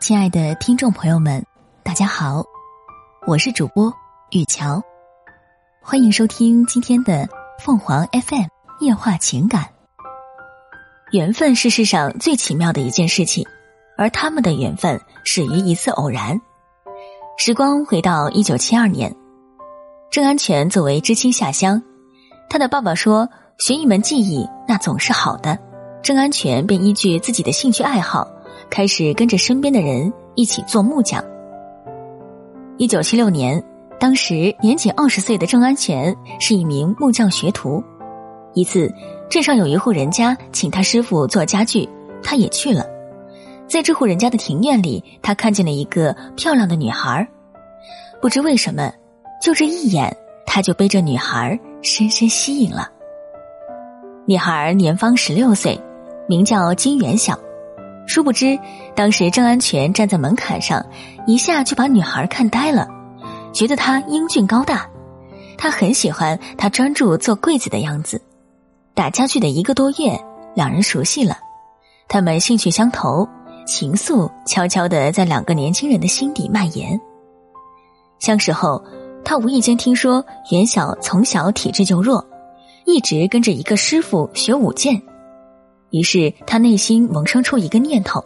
亲爱的听众朋友们，大家好，我是主播雨乔，欢迎收听今天的凤凰 FM 夜话情感。缘分是世上最奇妙的一件事情，而他们的缘分始于一次偶然。时光回到一九七二年，郑安全作为知青下乡，他的爸爸说学一门技艺那总是好的，郑安全便依据自己的兴趣爱好。开始跟着身边的人一起做木匠。一九七六年，当时年仅二十岁的郑安全是一名木匠学徒。一次，镇上有一户人家请他师傅做家具，他也去了。在这户人家的庭院里，他看见了一个漂亮的女孩不知为什么，就这一眼，他就被这女孩深深吸引了。女孩年方十六岁，名叫金元晓。殊不知，当时郑安全站在门槛上，一下就把女孩看呆了，觉得他英俊高大。他很喜欢他专注做柜子的样子。打家具的一个多月，两人熟悉了，他们兴趣相投，情愫悄悄的在两个年轻人的心底蔓延。相识后，他无意间听说袁晓从小体质就弱，一直跟着一个师傅学舞剑。于是他内心萌生出一个念头，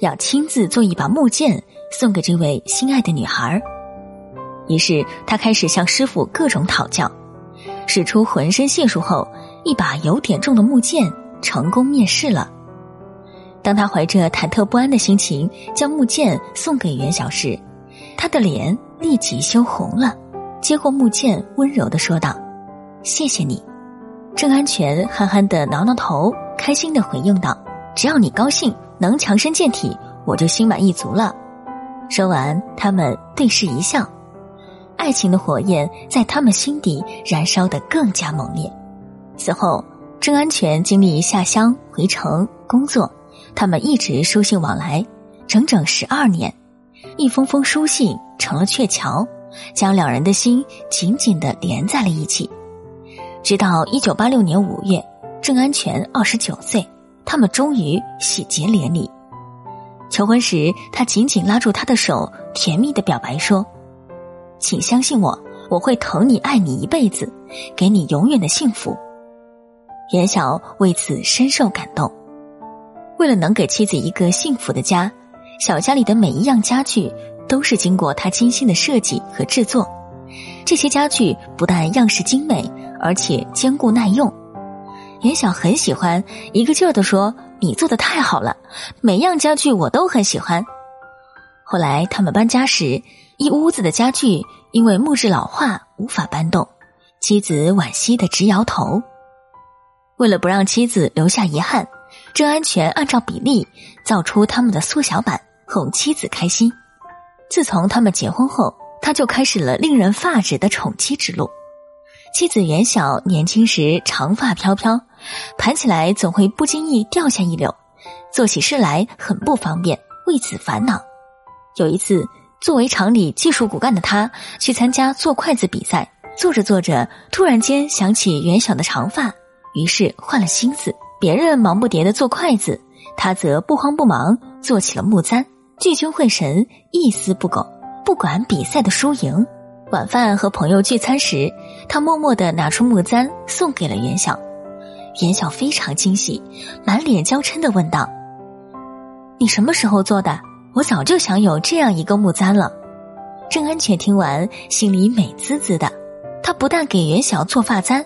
要亲自做一把木剑送给这位心爱的女孩。于是他开始向师傅各种讨教，使出浑身解数后，一把有点重的木剑成功面世了。当他怀着忐忑不安的心情将木剑送给袁小时，他的脸立即羞红了。接过木剑，温柔的说道：“谢谢你。”郑安全憨憨的挠挠头。开心的回应道：“只要你高兴，能强身健体，我就心满意足了。”说完，他们对视一笑，爱情的火焰在他们心底燃烧的更加猛烈。此后，郑安全经历下乡回城工作，他们一直书信往来，整整十二年，一封封书信成了鹊桥，将两人的心紧紧的连在了一起。直到一九八六年五月。郑安全二十九岁，他们终于喜结连理。求婚时，他紧紧拉住她的手，甜蜜的表白说：“请相信我，我会疼你爱你一辈子，给你永远的幸福。”袁晓为此深受感动。为了能给妻子一个幸福的家，小家里的每一样家具都是经过他精心的设计和制作。这些家具不但样式精美，而且坚固耐用。袁晓很喜欢，一个劲儿的说：“你做的太好了，每样家具我都很喜欢。”后来他们搬家时，一屋子的家具因为木质老化无法搬动，妻子惋惜的直摇头。为了不让妻子留下遗憾，郑安全按照比例造出他们的缩小版，哄妻子开心。自从他们结婚后，他就开始了令人发指的宠妻之路。妻子袁晓年轻时长发飘飘，盘起来总会不经意掉下一绺，做起事来很不方便，为此烦恼。有一次，作为厂里技术骨干的他去参加做筷子比赛，做着做着，突然间想起袁晓的长发，于是换了心思。别人忙不迭的做筷子，他则不慌不忙做起了木簪，聚精会神，一丝不苟，不管比赛的输赢。晚饭和朋友聚餐时，他默默的拿出木簪送给了袁晓。袁晓非常惊喜，满脸娇嗔的问道：“你什么时候做的？我早就想有这样一个木簪了。”郑安全听完，心里美滋滋的。他不但给袁晓做发簪，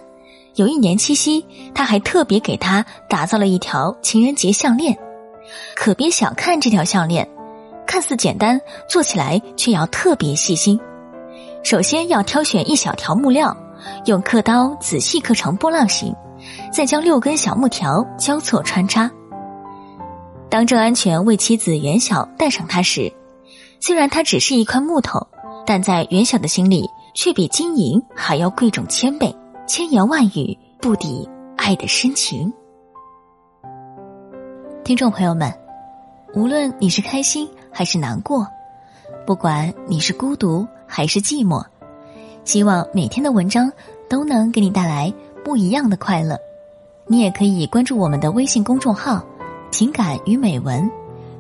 有一年七夕，他还特别给他打造了一条情人节项链。可别小看这条项链，看似简单，做起来却要特别细心。首先要挑选一小条木料，用刻刀仔细刻成波浪形，再将六根小木条交错穿插。当郑安全为妻子袁晓戴上它时，虽然它只是一块木头，但在袁晓的心里却比金银还要贵重千倍，千言万语不抵爱的深情。听众朋友们，无论你是开心还是难过，不管你是孤独。还是寂寞，希望每天的文章都能给你带来不一样的快乐，你也可以关注我们的微信公众号情感与美文，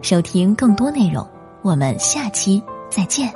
收听更多内容。我们下期再见。